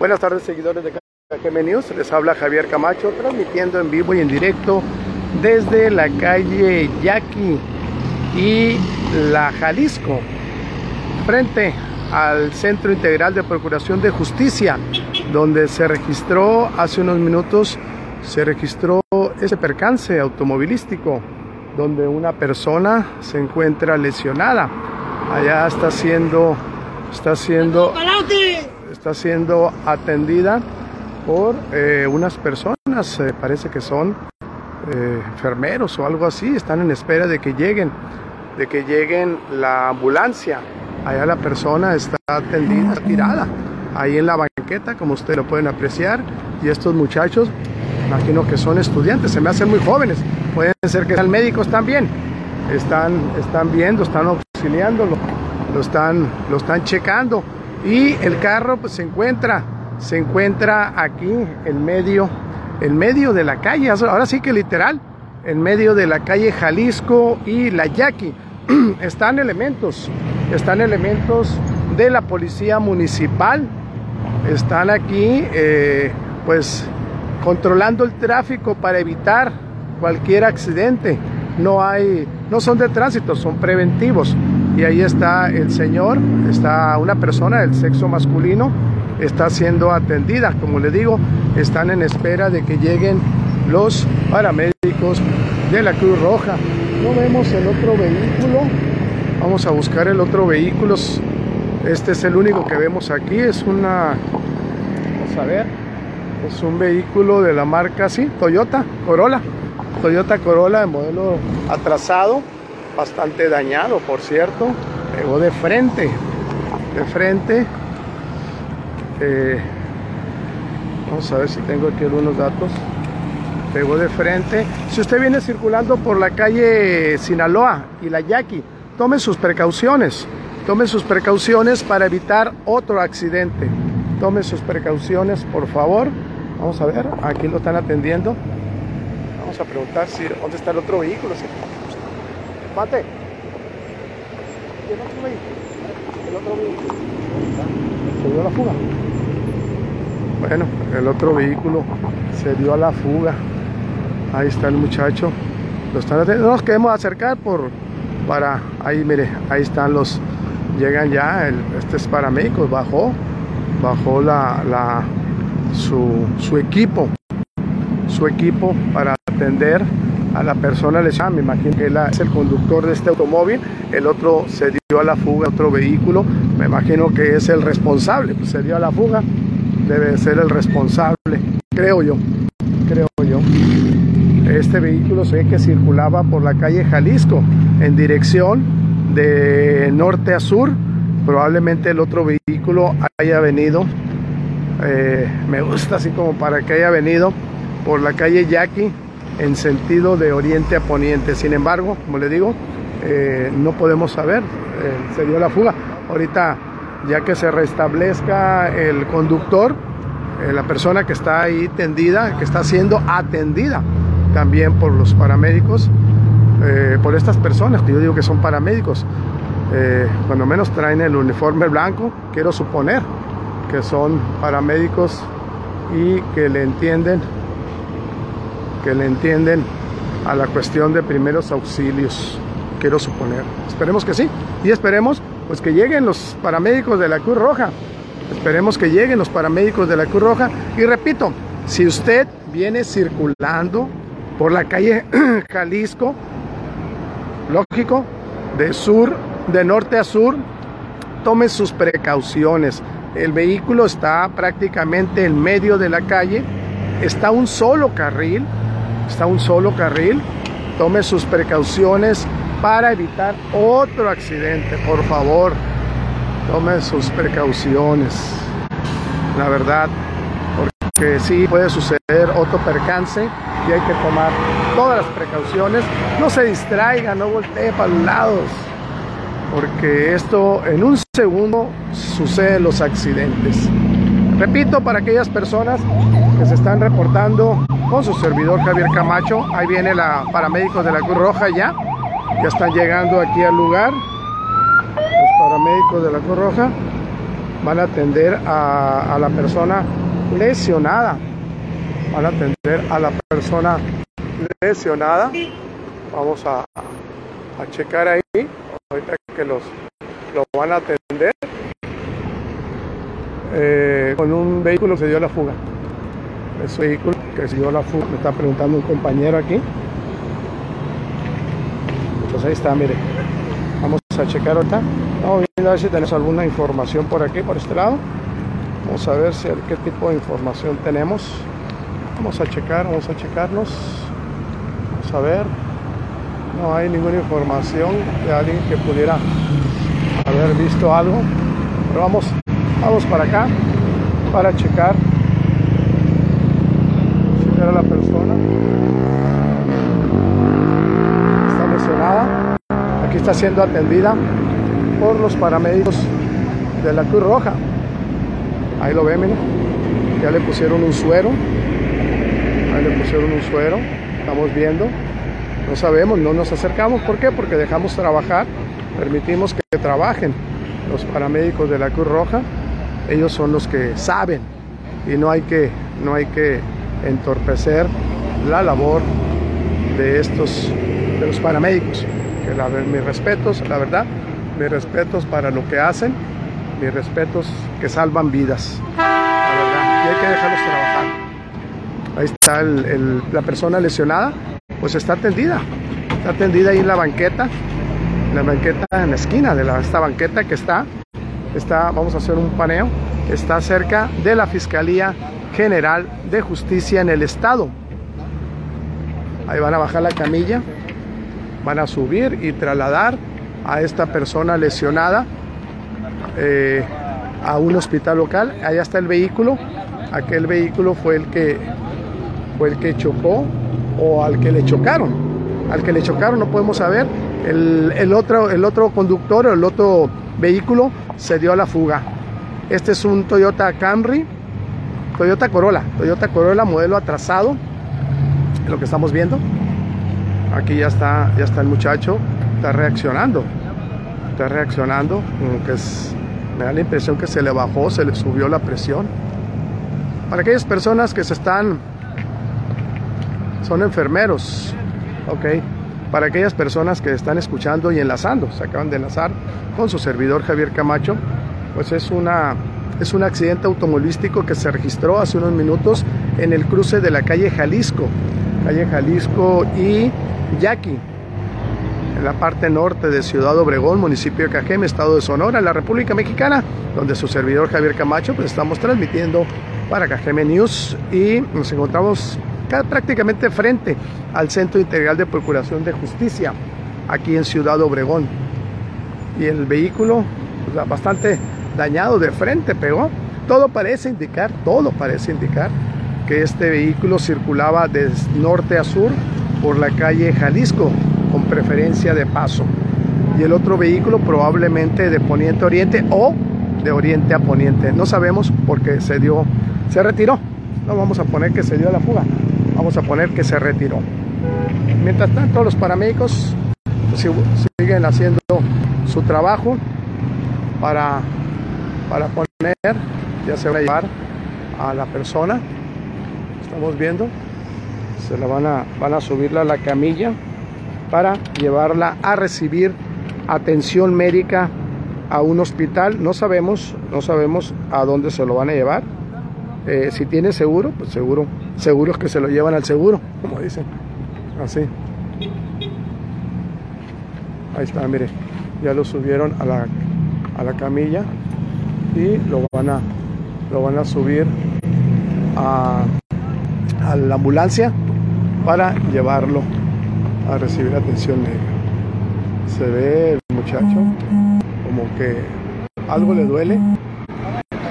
Buenas tardes seguidores de KGM News, les habla Javier Camacho transmitiendo en vivo y en directo desde la calle Yaqui y la Jalisco frente al Centro Integral de Procuración de Justicia donde se registró hace unos minutos se registró ese percance automovilístico donde una persona se encuentra lesionada. Allá está siendo está siendo está siendo atendida por eh, unas personas, eh, parece que son eh, enfermeros o algo así, están en espera de que lleguen, de que lleguen la ambulancia. Allá la persona está atendida, tirada, ahí en la banqueta, como ustedes lo pueden apreciar, y estos muchachos, imagino que son estudiantes, se me hacen muy jóvenes, pueden ser que sean médicos también, están, están viendo, están auxiliándolo, lo están, lo están checando y el carro pues se encuentra se encuentra aquí en medio en medio de la calle ahora sí que literal en medio de la calle Jalisco y la Yaqui. Están elementos están elementos de la policía municipal. Están aquí eh, pues controlando el tráfico para evitar cualquier accidente. No hay no son de tránsito son preventivos y ahí está el señor, está una persona del sexo masculino, está siendo atendida, como le digo, están en espera de que lleguen los paramédicos de la Cruz Roja. No vemos el otro vehículo, vamos a buscar el otro vehículo, este es el único que vemos aquí, es una, vamos a ver, es un vehículo de la marca, sí, Toyota Corolla, Toyota Corolla de modelo atrasado, bastante dañado, por cierto. Pegó de frente, de frente. Eh, vamos a ver si tengo aquí algunos datos. Pegó de frente. Si usted viene circulando por la calle Sinaloa y la Yaqui, tome sus precauciones. Tome sus precauciones para evitar otro accidente. Tome sus precauciones, por favor. Vamos a ver, aquí lo están atendiendo. Vamos a preguntar si dónde está el otro vehículo. Mate. El otro vehículo. El otro vehículo. Se dio la fuga. Bueno, el otro vehículo se dio a la fuga. Ahí está el muchacho. Lo están no nos queremos acercar por para ahí mire, ahí están los llegan ya, este es paramédicos, bajó, bajó la, la su, su equipo, su equipo para atender a la persona lesionada, me imagino que es el conductor de este automóvil, el otro se dio a la fuga, otro vehículo, me imagino que es el responsable, pues se dio a la fuga, debe ser el responsable, creo yo, creo yo. Este vehículo se que circulaba por la calle Jalisco en dirección de norte a sur, probablemente el otro vehículo haya venido, eh, me gusta así como para que haya venido por la calle Yaqui en sentido de oriente a poniente. Sin embargo, como le digo, eh, no podemos saber, eh, se dio la fuga. Ahorita, ya que se restablezca el conductor, eh, la persona que está ahí tendida, que está siendo atendida también por los paramédicos, por estas personas, que yo digo que son paramédicos, cuando menos traen el uniforme blanco, quiero suponer que son paramédicos y que le entienden que le entienden a la cuestión de primeros auxilios, quiero suponer. Esperemos que sí. Y esperemos pues que lleguen los paramédicos de la Cruz Roja. Esperemos que lleguen los paramédicos de la Cruz Roja. Y repito, si usted viene circulando por la calle Jalisco, lógico, de sur, de norte a sur, tome sus precauciones. El vehículo está prácticamente en medio de la calle, está un solo carril, está un solo carril. Tome sus precauciones para evitar otro accidente, por favor. Tome sus precauciones. La verdad, porque sí puede suceder otro percance y hay que tomar todas las precauciones. No se distraiga, no voltee para los lados, porque esto en un segundo suceden los accidentes. Repito, para aquellas personas que se están reportando con su servidor Javier Camacho. Ahí viene la paramédicos de la Cruz Roja ya. Ya están llegando aquí al lugar. Los paramédicos de la Cruz Roja. van a atender a, la persona lesionada. Van a atender a la persona lesionada. Vamos a, a checar ahí. Ahorita que los lo van a atender. Eh, con un vehículo se dio la fuga. Ese vehículo que se dio la fuga, me está preguntando un compañero aquí. Pues ahí está, mire. Vamos a checar ahorita. Vamos a ver si tenemos alguna información por aquí, por este lado. Vamos a ver si, qué tipo de información tenemos. Vamos a checar, vamos a checarnos. Vamos a ver. No hay ninguna información de alguien que pudiera haber visto algo. Pero vamos, vamos para acá para checar si era la persona. Está lesionada. Aquí está siendo atendida por los paramédicos de la Cruz Roja. Ahí lo ven, Ya le pusieron un suero. Ahí le pusieron un suero. Estamos viendo. No sabemos, no nos acercamos. ¿Por qué? Porque dejamos trabajar. Permitimos que trabajen los paramédicos de la Cruz Roja. Ellos son los que saben y no hay que, no hay que entorpecer la labor de estos de los paramédicos. Que la, mis respetos, la verdad, mis respetos para lo que hacen, mis respetos que salvan vidas. La verdad, y hay que dejarlos trabajar. Ahí está la persona lesionada, pues está atendida. Está atendida ahí en la banqueta, en la banqueta en la esquina de esta banqueta que está, está, vamos a hacer un paneo, está cerca de la Fiscalía General de Justicia en el Estado. Ahí van a bajar la camilla, van a subir y trasladar a esta persona lesionada eh, a un hospital local. Allá está el vehículo. Aquel vehículo fue el que fue el que chocó o al que le chocaron. Al que le chocaron no podemos saber. El, otro, el otro conductor el otro vehículo se dio a la fuga. Este es un Toyota Camry, Toyota Corolla, Toyota Corolla modelo atrasado, lo que estamos viendo. Aquí ya está, ya está el muchacho está reaccionando. Está reaccionando, que es, me da la impresión que se le bajó, se le subió la presión. Para aquellas personas que se están, son enfermeros, ok. Para aquellas personas que están escuchando y enlazando, se acaban de enlazar con su servidor Javier Camacho, pues es una es un accidente automovilístico que se registró hace unos minutos en el cruce de la calle Jalisco, calle Jalisco y Yaqui, en la parte norte de Ciudad Obregón, municipio de Cajeme, estado de Sonora, la República Mexicana, donde su servidor Javier Camacho, pues estamos transmitiendo para Cajeme News y nos encontramos prácticamente frente al Centro Integral de Procuración de Justicia, aquí en Ciudad Obregón. Y el vehículo, bastante dañado de frente, pegó. Todo parece indicar, todo parece indicar que este vehículo circulaba de norte a sur por la calle Jalisco, con preferencia de paso. Y el otro vehículo probablemente de poniente a oriente o de oriente a poniente. No sabemos porque se dio, se retiró. No vamos a poner que se dio la fuga. Vamos a poner que se retiró. Mientras tanto, los paramédicos siguen haciendo su trabajo para, para poner, ya se va a llevar a la persona. Estamos viendo. Se la van a, van a subirla a la camilla para llevarla a recibir atención médica a un hospital. No sabemos, no sabemos a dónde se lo van a llevar. Eh, si tiene seguro, pues seguro, seguro es que se lo llevan al seguro, como dicen. Así. Ahí está, mire. Ya lo subieron a la, a la camilla y lo van a, lo van a subir a, a la ambulancia para llevarlo a recibir atención médica. Se ve el muchacho como que algo le duele.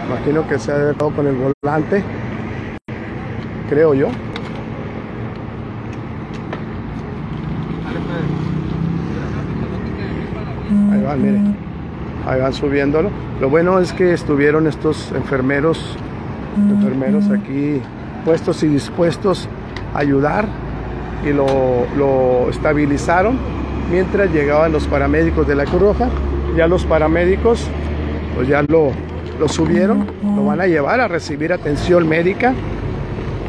Imagino que se ha dejado con el volante, creo yo. Ahí van, mire. Ahí van subiéndolo. Lo bueno es que estuvieron estos enfermeros, enfermeros aquí puestos y dispuestos a ayudar y lo, estabilizaron mientras llegaban los paramédicos de la Cruz Roja. Ya los paramédicos pues ya lo, lo subieron, lo van a llevar a recibir atención médica,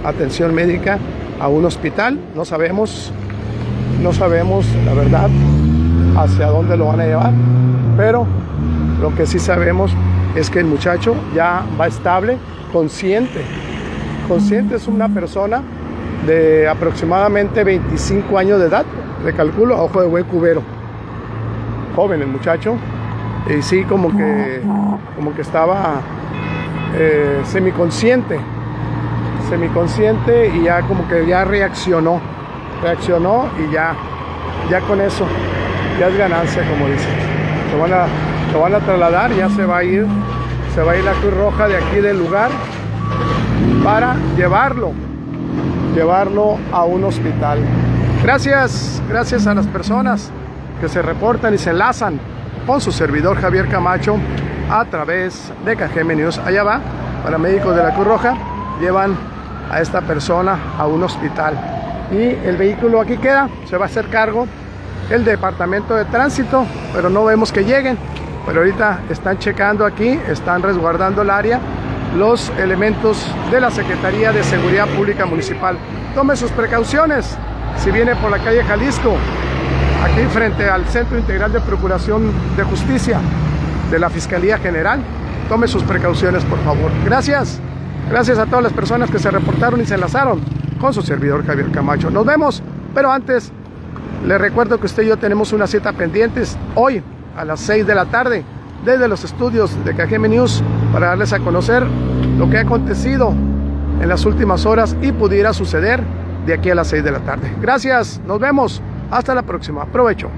atención médica a un hospital, no sabemos, no sabemos la verdad hacia dónde lo van a llevar, pero lo que sí sabemos es que el muchacho ya va estable, consciente. Consciente es una persona de aproximadamente 25 años de edad, le calculo a ojo de buen cubero. Joven el muchacho, y sí como que, como que estaba eh, semiconsciente, semiconsciente y ya como que ya reaccionó, reaccionó y ya, ya con eso, ya es ganancia como dicen. Lo van a, lo van a trasladar, ya se va a ir, se va a ir la Cruz Roja de aquí del lugar para llevarlo, llevarlo a un hospital. Gracias, gracias a las personas que se reportan y se enlazan con su servidor Javier Camacho a través de KGM News. Allá va, para médicos de la Cruz Roja, llevan a esta persona a un hospital. Y el vehículo aquí queda, se va a hacer cargo el departamento de tránsito, pero no vemos que lleguen. Pero ahorita están checando aquí, están resguardando el área los elementos de la Secretaría de Seguridad Pública Municipal. Tome sus precauciones si viene por la calle Jalisco, aquí frente al Centro Integral de Procuración de Justicia de la Fiscalía General. Tome sus precauciones, por favor. Gracias. Gracias a todas las personas que se reportaron y se enlazaron con su servidor Javier Camacho. Nos vemos, pero antes le recuerdo que usted y yo tenemos una cita pendientes hoy a las 6 de la tarde desde los estudios de KGM News para darles a conocer lo que ha acontecido en las últimas horas y pudiera suceder de aquí a las 6 de la tarde. Gracias, nos vemos, hasta la próxima, provecho.